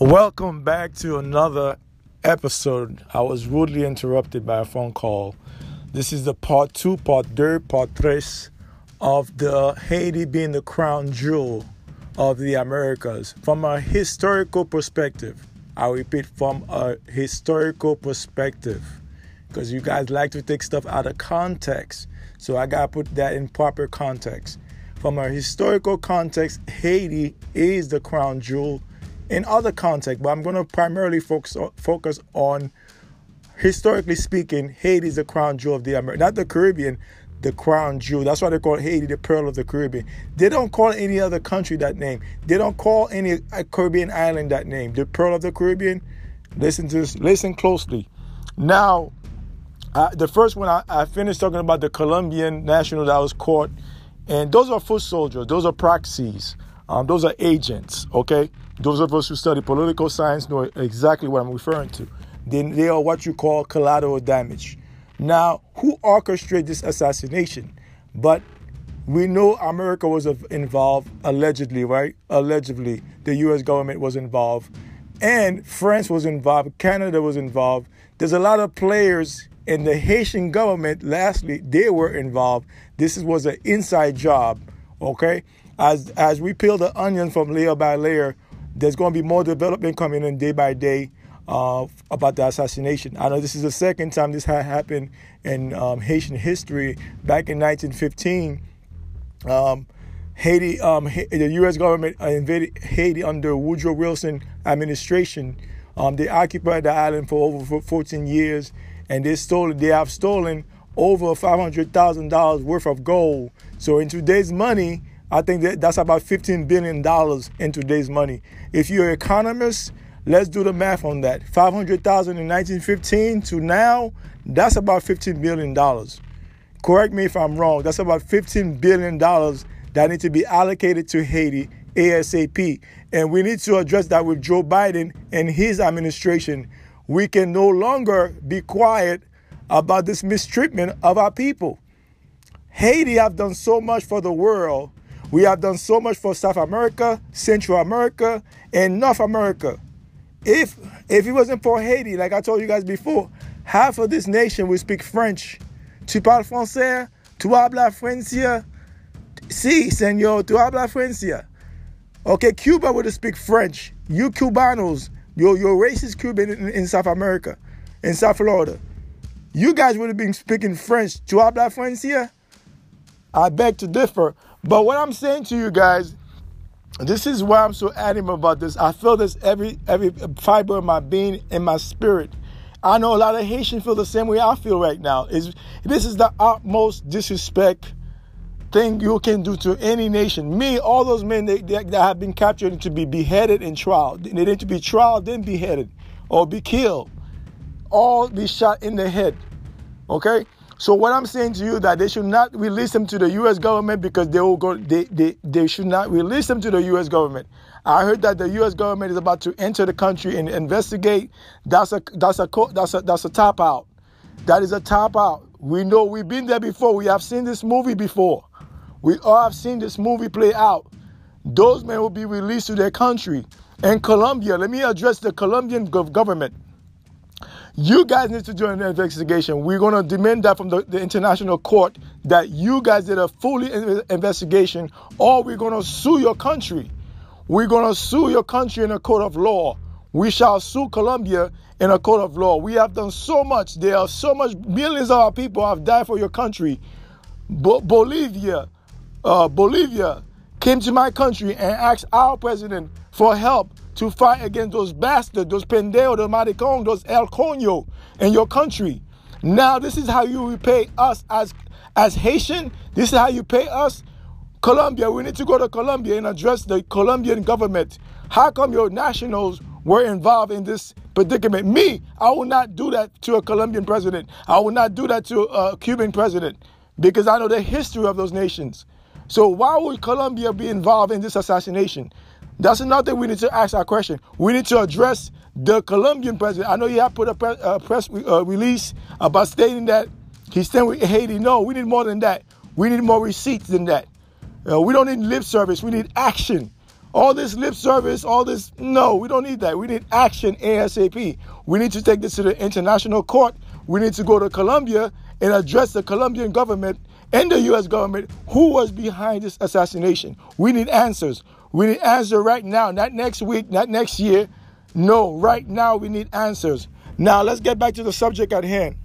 Welcome back to another episode. I was rudely interrupted by a phone call. This is the part two, part three, part tres of the Haiti being the crown jewel of the Americas from a historical perspective. I repeat, from a historical perspective, because you guys like to take stuff out of context. So I gotta put that in proper context. From a historical context, Haiti is the crown jewel in other contexts, but I'm going to primarily focus focus on historically speaking, Haiti is the crown jewel of the America, not the Caribbean, the crown jewel. That's why they call Haiti the pearl of the Caribbean. They don't call any other country that name. They don't call any Caribbean island that name. The pearl of the Caribbean. Listen to this. Listen closely. Now, uh, the first one I, I, finished talking about the Colombian national that was caught, and those are foot soldiers. Those are proxies. Um, those are agents. Okay. Those of us who study political science know exactly what I'm referring to. They, they are what you call collateral damage. Now, who orchestrated this assassination? But we know America was involved, allegedly, right? Allegedly, the US government was involved, and France was involved, Canada was involved. There's a lot of players in the Haitian government, lastly, they were involved. This was an inside job, okay? As, as we peel the onion from layer by layer, there's going to be more development coming in day by day uh, about the assassination. I know this is the second time this had happened in um, Haitian history. Back in 1915, um, Haiti, um, the U.S. government invaded Haiti under Woodrow Wilson administration. Um, they occupied the island for over 14 years, and they stole. They have stolen over $500,000 worth of gold. So in today's money, I think that that's about $15 billion in today's money. If you're an economist, let's do the math on that. 500,000 in 1915 to now, that's about $15 billion. Correct me if I'm wrong. That's about $15 billion that need to be allocated to Haiti ASAP. And we need to address that with Joe Biden and his administration. We can no longer be quiet about this mistreatment of our people. Haiti have done so much for the world we have done so much for South America, Central America, and North America. If if it wasn't for Haiti, like I told you guys before, half of this nation would speak French. Tu parles français? Tu hablas francés? Si, señor, tu hablas francés. Okay, Cuba would have speak French. You Cubanos, you're, you're racist Cuban in, in South America, in South Florida. You guys would have been speaking French. Tu hablas francés? I beg to differ. But what I'm saying to you guys, this is why I'm so adamant about this. I feel this every every fiber of my being in my spirit. I know a lot of Haitians feel the same way I feel right now. Is this is the utmost disrespect thing you can do to any nation. Me, all those men that, that have been captured to be beheaded in trial. They need to be trial, then beheaded, or be killed, all be shot in the head. Okay. So what I'm saying to you that they should not release them to the U.S. government because they will go. They, they, they should not release them to the U.S. government. I heard that the U.S. government is about to enter the country and investigate. That's a that's a that's a that's a top out. That is a top out. We know we've been there before. We have seen this movie before. We all have seen this movie play out. Those men will be released to their country. And Colombia, let me address the Colombian government. You guys need to do an investigation. We're going to demand that from the, the international court that you guys did a fully investigation, or we're going to sue your country. We're going to sue your country in a court of law. We shall sue Colombia in a court of law. We have done so much. There are so much, millions of our people have died for your country. Bo- Bolivia, uh, Bolivia came to my country and asked our president for help to fight against those bastards, those pendejos, those maricón, those el coño in your country. Now, this is how you repay us as, as Haitian. This is how you pay us. Colombia, we need to go to Colombia and address the Colombian government. How come your nationals were involved in this predicament? Me, I will not do that to a Colombian president. I will not do that to a Cuban president because I know the history of those nations. So why would Colombia be involved in this assassination? That's another thing we need to ask our question. We need to address the Colombian president. I know you have put a press, uh, press uh, release about stating that he's staying with Haiti. No, we need more than that. We need more receipts than that. Uh, we don't need lip service. We need action. All this lip service, all this, no, we don't need that. We need action ASAP. We need to take this to the international court. We need to go to Colombia and address the Colombian government and the US government who was behind this assassination. We need answers. We need answers right now, not next week, not next year. No, right now we need answers. Now let's get back to the subject at hand.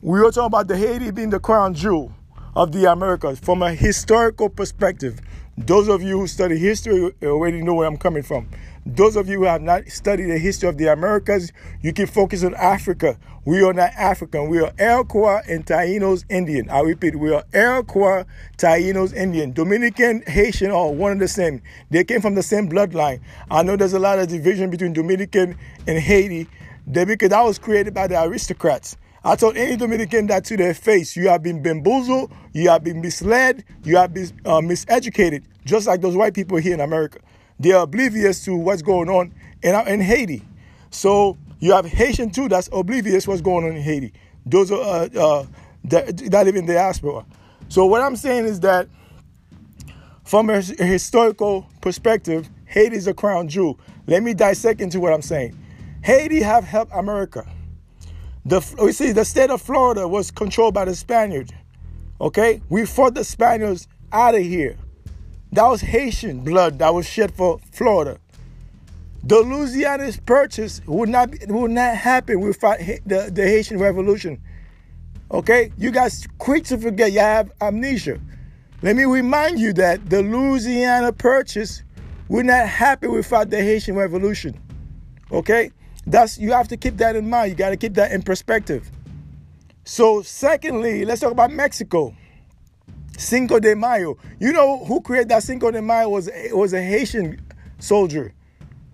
We were talking about the Haiti being the crown jewel of the Americas from a historical perspective. Those of you who study history already know where I'm coming from. Those of you who have not studied the history of the Americas, you can focus on Africa. We are not African. We are Iroquois and Taínos Indian. I repeat, we are Iroquois, Taínos Indian. Dominican, Haitian are one and the same. They came from the same bloodline. I know there's a lot of division between Dominican and Haiti because that was created by the aristocrats. I told any Dominican that to their face, you have been bamboozled, you have been misled, you have been uh, miseducated, just like those white people here in America. They are oblivious to what's going on in, in Haiti. So you have Haitian too that's oblivious what's going on in Haiti. Those are uh, uh, that, that live in diaspora. So what I'm saying is that from a, a historical perspective, Haiti is a crown jewel. Let me dissect into what I'm saying. Haiti have helped America. The, we oh, see the state of Florida was controlled by the Spaniards. Okay, we fought the Spaniards out of here. That was Haitian blood that was shed for Florida. The Louisiana's purchase would not would not happen without the, the Haitian Revolution. Okay, you guys quick to forget. You have amnesia. Let me remind you that the Louisiana Purchase would not happen without the Haitian Revolution. Okay, that's you have to keep that in mind. You got to keep that in perspective. So, secondly, let's talk about Mexico. Cinco de Mayo. You know who created that Cinco de Mayo was was a Haitian soldier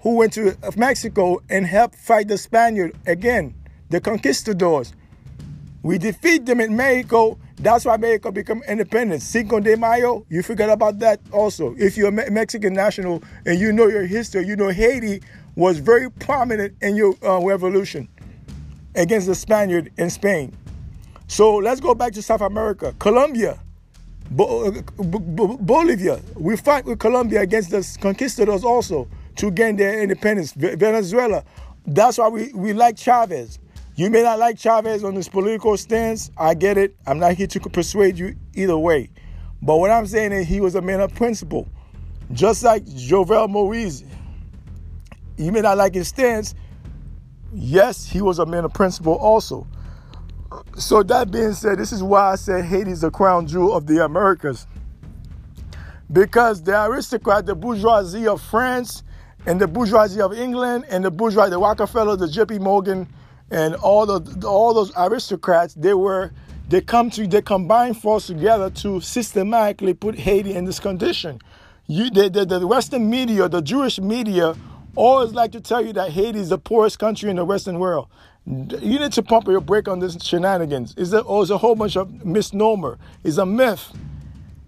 who went to Mexico and helped fight the Spaniard again, the conquistadors. We defeat them in Mexico. That's why Mexico become independent. Cinco de Mayo, you forget about that also. If you're a Mexican national and you know your history, you know Haiti was very prominent in your uh, revolution against the Spaniard in Spain. So let's go back to South America. Colombia, Bo- Bolivia. We fight with Colombia against the conquistadors also to gain their independence. Venezuela. That's why we, we like Chavez. You may not like Chavez on his political stance. I get it. I'm not here to persuade you either way. But what I'm saying is he was a man of principle. Just like Jovenel Moise, you may not like his stance. Yes, he was a man of principle also. So that being said, this is why I said Haiti is the crown jewel of the Americas. Because the aristocrat, the bourgeoisie of France, and the bourgeoisie of England, and the bourgeoisie, the Rockefeller, the J.P. Morgan, and all the all those aristocrats, they were they come to they combine force together to systematically put Haiti in this condition. You, the, the, the Western media, the Jewish media, always like to tell you that Haiti is the poorest country in the Western world. You need to pump your brake on this shenanigans. It's a, oh, it's a whole bunch of misnomer. It's a myth.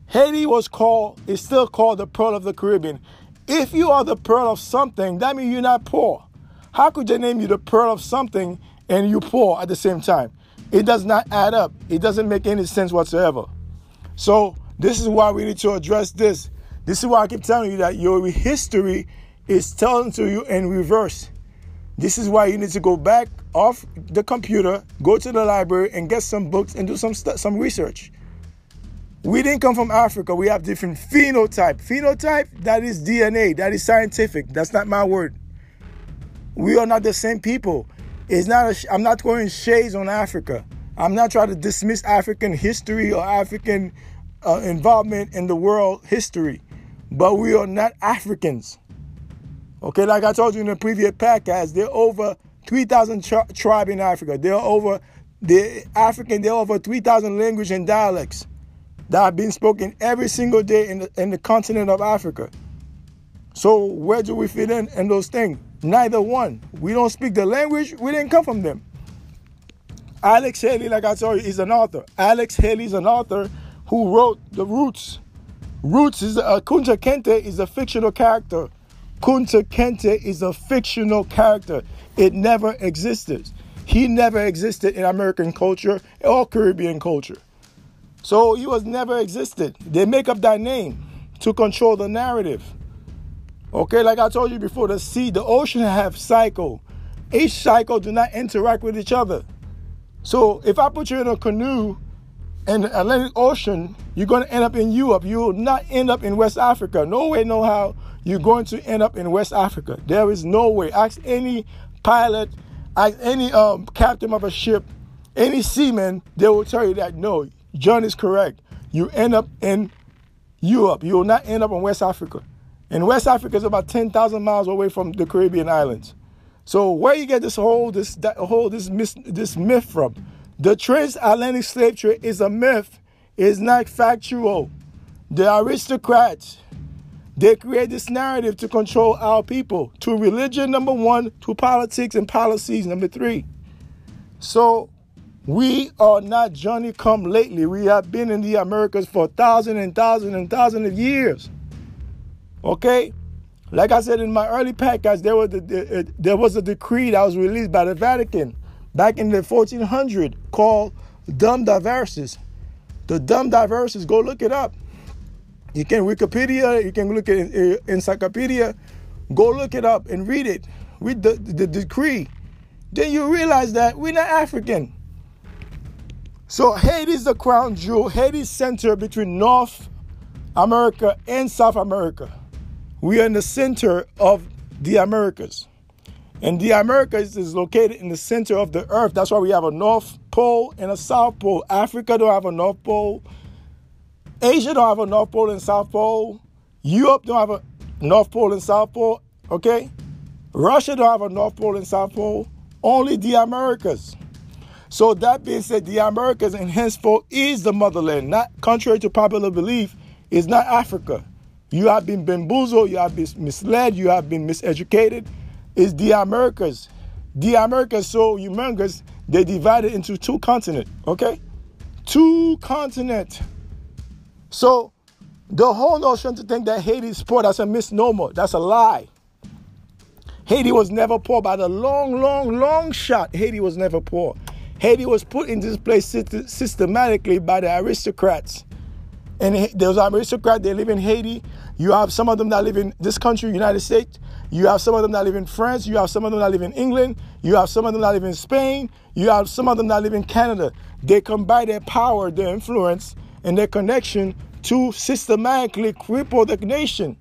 Haiti was called, is still called the pearl of the Caribbean. If you are the pearl of something, that means you're not poor. How could they name you the pearl of something and you poor at the same time? It does not add up. It doesn't make any sense whatsoever. So this is why we need to address this. This is why I keep telling you that your history is telling to you in reverse. This is why you need to go back off the computer, go to the library, and get some books and do some some research. We didn't come from Africa. We have different phenotype. Phenotype that is DNA. That is scientific. That's not my word. We are not the same people. It's not. A, I'm not going shades on Africa. I'm not trying to dismiss African history or African uh, involvement in the world history, but we are not Africans. Okay, like I told you in the previous podcast, there are over 3,000 tri- tribes in Africa. There are over the African, there are over 3,000 languages and dialects that are being spoken every single day in the, in the continent of Africa. So where do we fit in in those things? Neither one. We don't speak the language. We didn't come from them. Alex Haley, like I told you, is an author. Alex Haley is an author who wrote The Roots. Roots is uh, Kunta Kinte is a fictional character Kunta Kinte is a fictional character. It never existed. He never existed in American culture or Caribbean culture. So he was never existed. They make up that name to control the narrative. Okay, like I told you before, the sea, the ocean have cycle. Each cycle do not interact with each other. So if I put you in a canoe in the Atlantic Ocean, you're going to end up in Europe. You will not end up in West Africa. No way, no how you're going to end up in West Africa. There is no way. Ask any pilot, ask any um, captain of a ship, any seaman, they will tell you that no, John is correct. You end up in Europe. You will not end up in West Africa. And West Africa is about 10,000 miles away from the Caribbean islands. So where you get this whole this that whole this myth, this myth from? The transatlantic slave trade is a myth. It's not factual. The aristocrats they create this narrative to control our people. To religion, number one, to politics and policies, number three. So we are not Johnny come lately. We have been in the Americas for thousands and thousands and thousands of years. Okay? Like I said in my early podcast, there was, a, uh, there was a decree that was released by the Vatican back in the 1400 called Dum Diversas. The Dum Diversas, go look it up. You can Wikipedia, you can look at encyclopedia, go look it up and read it. Read the, the, the decree. Then you realize that we're not African. So Haiti is the crown jewel. Haiti is center between North America and South America. We are in the center of the Americas. And the Americas is located in the center of the earth. That's why we have a North Pole and a South Pole. Africa don't have a North Pole. Asia don't have a North Pole and South Pole. Europe don't have a North Pole and South Pole. Okay? Russia don't have a North Pole and South Pole. Only the Americas. So that being said, the Americas and henceforth is the motherland. Not contrary to popular belief, is not Africa. You have been bamboozled, you have been misled, you have been miseducated is the Americas. The Americas so humongous, they divided into two continents, okay? Two continents. So the whole notion to think that Haiti is poor, that's a misnomer. That's a lie. Haiti was never poor by the long, long, long shot. Haiti was never poor. Haiti was put in this place systematically by the aristocrats. And those aristocrats, they live in Haiti. You have some of them that live in this country, United States. You have some of them that live in France. You have some of them that live in England. You have some of them that live in Spain. You have some of them that live in Canada. They combine their power, their influence, and their connection to systematically cripple the nation,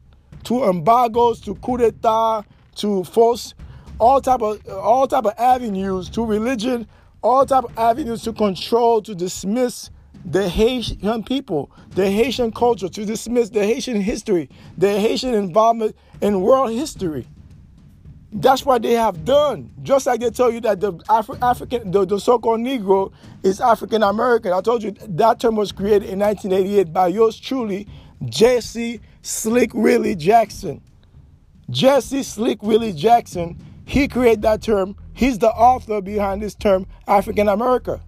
to embargoes, to coup d'état, to force all type of all type of avenues to religion, all type of avenues to control, to dismiss the Haitian people, the Haitian culture, to dismiss the Haitian history, the Haitian involvement in world history. That's what they have done. Just like they tell you that the Afri- African, the, the so-called Negro is African American. I told you that term was created in 1988 by yours truly, Jesse Slick Willie Jackson. Jesse Slick Willie Jackson, he created that term. He's the author behind this term, African America.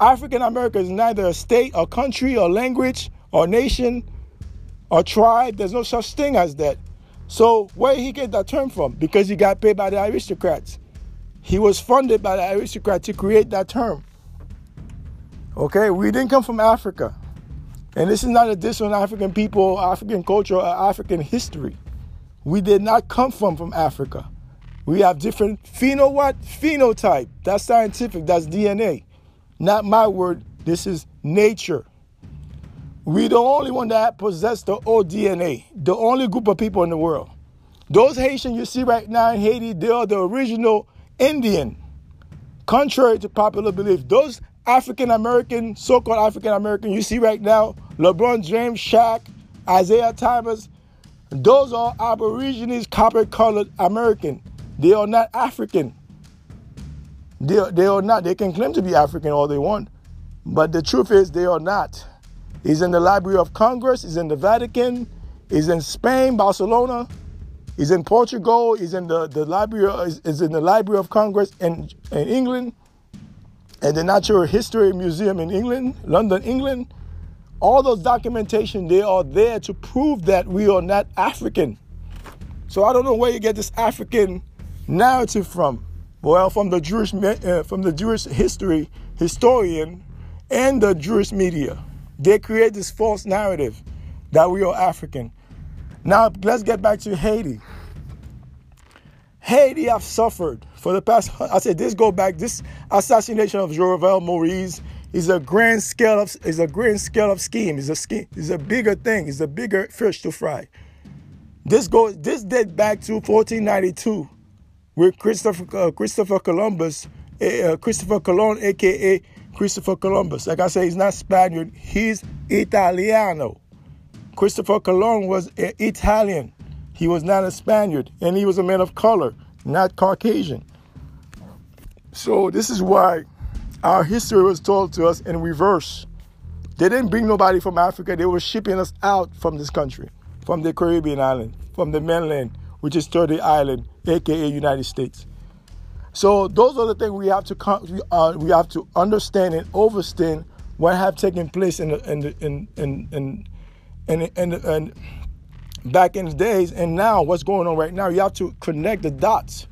African America is neither a state, a country, or language, or nation, or tribe. There's no such thing as that. So where he get that term from? Because he got paid by the aristocrats. He was funded by the aristocrats to create that term. Okay, we didn't come from Africa. And this is not a diss on African people, African culture, or African history. We did not come from from Africa. We have different pheno what? Phenotype. That's scientific. That's DNA. Not my word. This is nature. We're the only one that possess the old DNA. The only group of people in the world. Those Haitians you see right now in Haiti, they are the original Indian. Contrary to popular belief, those African American, so-called African American you see right now, LeBron James, Shaq, Isaiah Thomas, those are Aborigines, copper-colored American. They are not African. They are, they are not. They can claim to be African all they want, but the truth is they are not. He's in the Library of Congress. He's in the Vatican. He's in Spain, Barcelona. He's in Portugal. He's in the, the Library. Uh, is in the Library of Congress in, in England, and the Natural History Museum in England, London, England. All those documentation they are there to prove that we are not African. So I don't know where you get this African narrative from. Well, from the Jewish uh, from the Jewish history historian and the Jewish media. They create this false narrative that we are African. Now let's get back to Haiti. Haiti have suffered for the past. I said this go back. This assassination of Jovenel Moise is a grand scale of is a grand scale of scheme. Is a scheme. Is a bigger thing. Is a bigger fish to fry. This goes. This dates back to 1492, with Christopher uh, Christopher Columbus, uh, Christopher Colon, aka Christopher Columbus. Like I say, he's not Spaniard. He's Italiano. Christopher Colon was Italian. He was not a Spaniard, and he was a man of color, not Caucasian. So this is why our history was told to us in reverse. They didn't bring nobody from Africa. They were shipping us out from this country, from the Caribbean island, from the mainland, which is Turtle Island, aka United States. So those are the things we have to uh, we have to understand and overstand what have taken place in the, in the, in in in and, and, and back in the days and now what's going on right now. You have to connect the dots.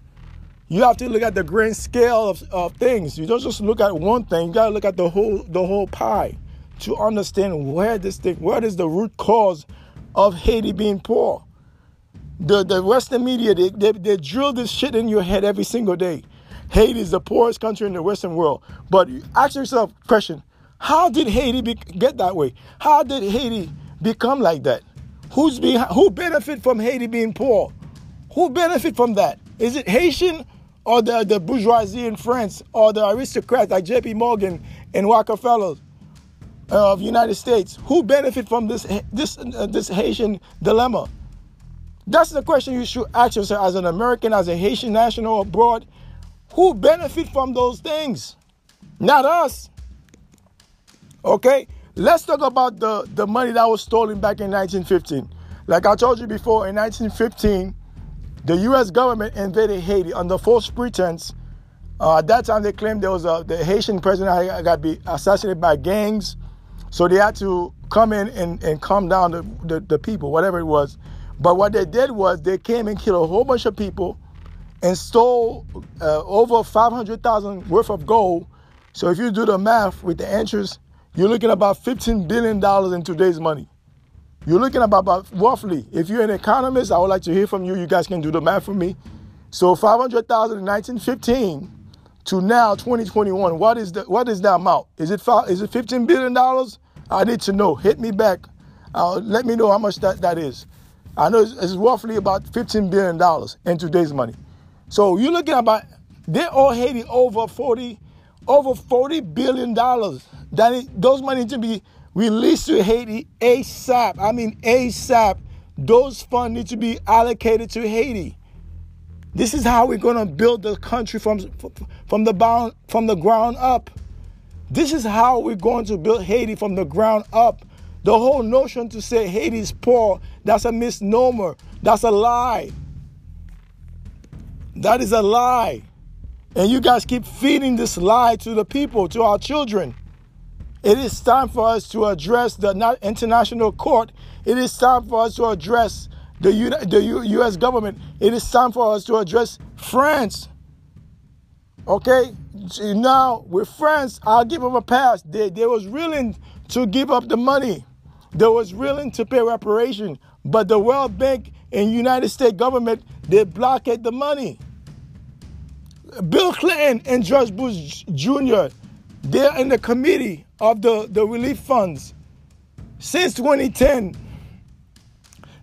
You have to look at the grand scale of, of things. You don't just look at one thing. You got to look at the whole the whole pie to understand where this thing what is the root cause of haiti being poor the, the western media they, they, they drill this shit in your head every single day haiti is the poorest country in the western world but ask yourself question how did haiti be, get that way how did haiti become like that? Who's behind, who benefit from Haiti being poor? Who benefit from that? Is it Haitian or the, the bourgeoisie in France or the aristocrats like J.P. Morgan and Rockefeller of United States? Who benefit from this this uh, this Haitian dilemma? That's the question you should ask yourself as an American, as a Haitian national abroad. Who benefit from those things? Not us. Okay? Let's talk about the, the money that was stolen back in 1915. Like I told you before, in 1915, the U.S. government invaded Haiti under false pretense. Uh, at that time, they claimed there was a the Haitian president had got be assassinated by gangs, so they had to come in and, and calm down the, the, the people, whatever it was. But what they did was they came and killed a whole bunch of people and stole uh, over 500,000 worth of gold. So if you do the math with the interest you're looking about $15 billion in today's money. You're looking about, about roughly, if you're an economist, I would like to hear from you. You guys can do the math for me. So 500,000 in 1915 to now 2021, what is the what is the amount? Is it five, is it 15 billion dollars? I need to know. Hit me back. Uh, let me know how much that, that is. I know it's, it's roughly about 15 billion dollars in today's money. So you're looking about they owe Haiti over 40 over 40 billion dollars that those money need to be released to Haiti ASAP. I mean ASAP. Those funds need to be allocated to Haiti. This is how we're going to build the country from from the bound, from the ground up. This is how we're going to build Haiti from the ground up. The whole notion to say Haiti is poor, that's a misnomer. That's a lie. That is a lie. And you guys keep feeding this lie to the people, to our children. It is time for us to address the international court. It is time for us to address the, U- the U- U.S. government. It is time for us to address France. Okay? Now, with France, I'll give them a pass. They, they was willing to give up the money. They was willing to pay reparation. But the World Bank and United States government, they blockade the money. Bill Clinton and George Bush Jr., they're in the committee of the, the relief funds. Since 2010,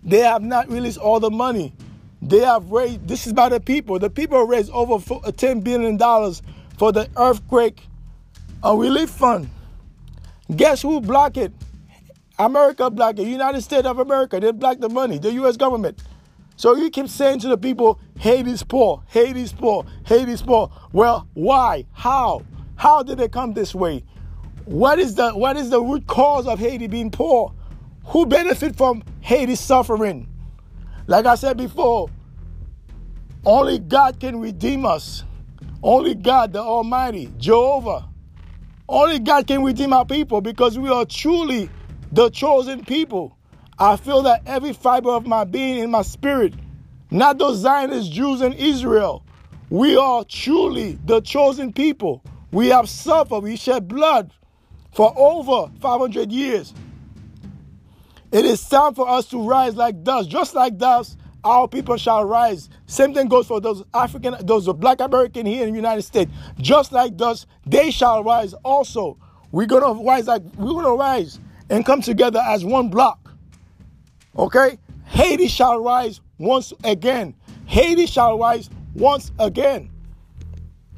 they have not released all the money. They have raised, this is by the people. The people raised over $10 billion for the earthquake uh, relief fund. Guess who blocked it? America black, the United States of America. They black the money. The U.S. government. So you keep saying to the people, Haiti's poor, Haiti's poor, Haiti's poor. Well, why? How? How did it come this way? What is the what is the root cause of Haiti being poor? Who benefit from Haiti suffering? Like I said before, only God can redeem us. Only God, the Almighty, Jehovah. Only God can redeem our people because we are truly the chosen people. I feel that every fiber of my being in my spirit, not those Zionist Jews in Israel, we are truly the chosen people. We have suffered, we shed blood for over 500 years. It is time for us to rise like dust, just like dust. Our people shall rise. Same thing goes for those African, those Black American here in the United States. Just like dust, they shall rise also. We're gonna rise like we're gonna rise and come together as one block. Okay? Haiti shall rise once again. Haiti shall rise once again.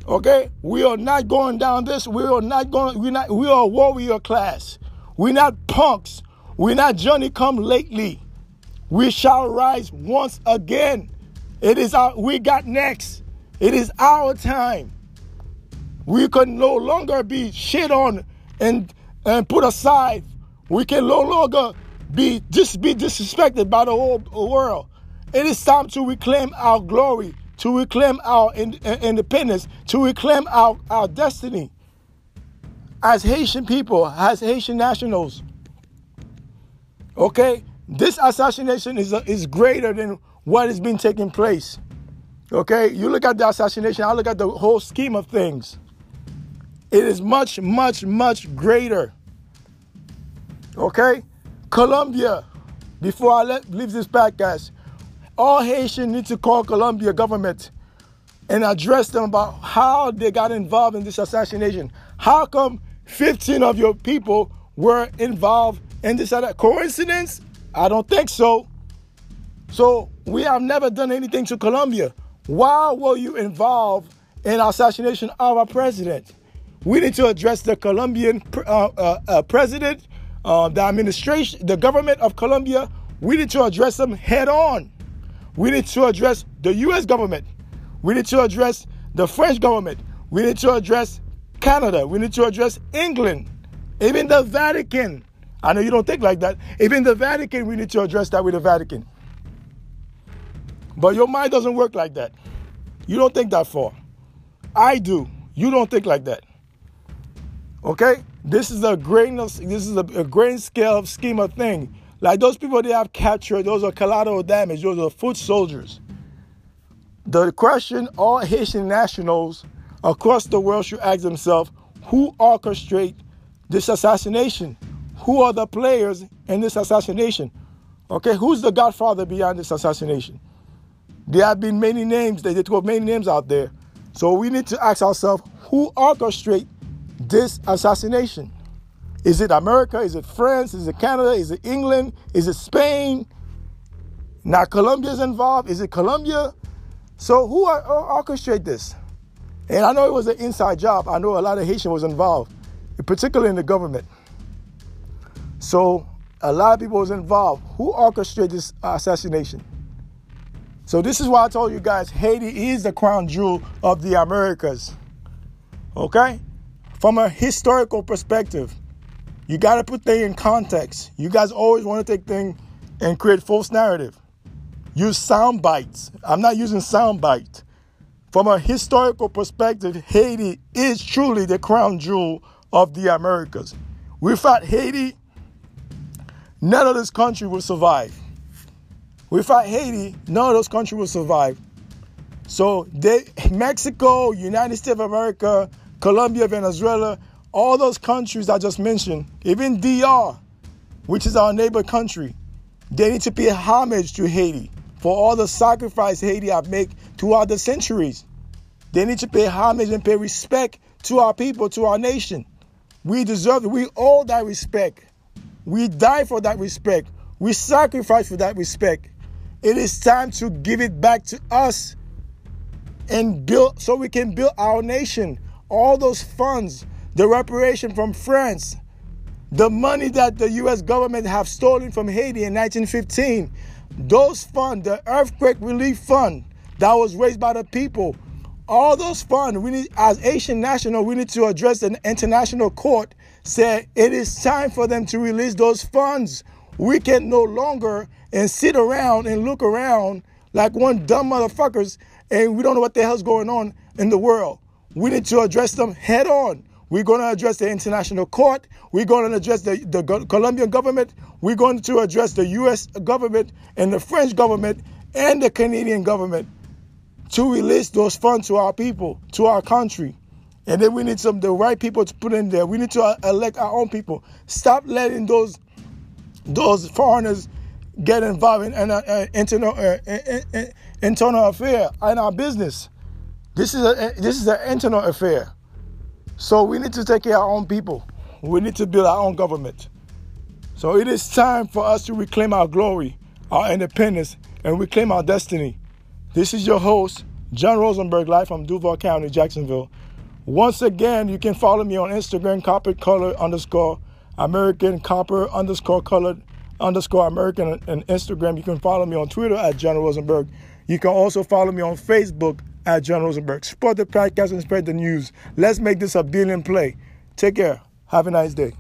Okay? We are not going down this. We are not going, we're not, we are warrior class. We're not punks. We're not Johnny come lately. We shall rise once again. It is our, we got next. It is our time. We can no longer be shit on and, and put aside. We can no longer be be disrespected by the whole world. It is time to reclaim our glory, to reclaim our in, in, independence, to reclaim our, our destiny. As Haitian people, as Haitian nationals. Okay? This assassination is, is greater than what is being taking place. Okay? You look at the assassination, I look at the whole scheme of things. It is much, much, much greater. Okay? Colombia, before I let, leave this podcast, all Haitians need to call Colombia government and address them about how they got involved in this assassination. How come 15 of your people were involved in this other coincidence? I don't think so. So we have never done anything to Colombia. Why were you involved in assassination of our president? We need to address the Colombian uh, uh, uh, president uh, the administration, the government of Colombia, we need to address them head on. We need to address the US government. We need to address the French government. We need to address Canada. We need to address England. Even the Vatican. I know you don't think like that. Even the Vatican, we need to address that with the Vatican. But your mind doesn't work like that. You don't think that far. I do. You don't think like that. Okay? This is a grain of this is a, a grain scale scheme of thing. Like those people they have captured, those are collateral damage, those are foot soldiers. The question all Haitian nationals across the world should ask themselves, who orchestrate this assassination? Who are the players in this assassination? Okay, who's the godfather behind this assassination? There have been many names, they throw many names out there. So we need to ask ourselves, who orchestrate this assassination? Is it America? Is it France? Is it Canada? Is it England? Is it Spain? Now Colombia is involved. Is it Colombia? So who orchestrate this? And I know it was an inside job. I know a lot of Haitian was involved, particularly in the government. So a lot of people was involved. Who orchestrated this assassination? So this is why I told you guys Haiti is the crown jewel of the Americas. Okay? From a historical perspective. You got to put things in context. You guys always want to take things and create false narrative. Use sound bites. I'm not using sound bites. From a historical perspective, Haiti is truly the crown jewel of the Americas. Without Haiti, none of this country will survive. Without Haiti, none of those countries will survive. So they, Mexico, United States of America, Colombia, Venezuela, all those countries I just mentioned, even DR, which is our neighbor country, they need to pay homage to Haiti for all the sacrifice Haiti have made throughout the centuries. They need to pay homage and pay respect to our people, to our nation. We deserve it. We owe that respect. We die for that respect. We sacrifice for that respect. It is time to give it back to us and build so we can build our nation all those funds, the reparation from France, the money that the US government have stolen from Haiti in 1915, those funds, the earthquake relief fund that was raised by the people, all those funds, we need, as Haitian national, we need to address an international court, say it is time for them to release those funds. We can no longer and sit around and look around like one dumb motherfuckers and we don't know what the hell's going on in the world. We need to address them head on. We're going to address the international court. We're going to address the, the Colombian government. We're going to address the U.S. government and the French government and the Canadian government to release those funds to our people, to our country. And then we need some the right people to put in there. We need to uh, elect our own people. Stop letting those those foreigners get involved in, in, in internal uh, in, internal affair in our business. This is a eh, this is an internal affair. So we need to take care of our own people. We need to build our own government. So it is time for us to reclaim our glory, our independence, and reclaim our destiny. This is your host, John Rosenberg, live from Duval County, Jacksonville. Once again, you can follow me on Instagram, copper color underscore American copper underscore colored underscore American and Instagram. You can follow me on Twitter at John Rosenberg. You can also follow me on Facebook at John Rosenberg. Support the podcast and spread the news. Let's make this a billion play. Take care. Have a nice day.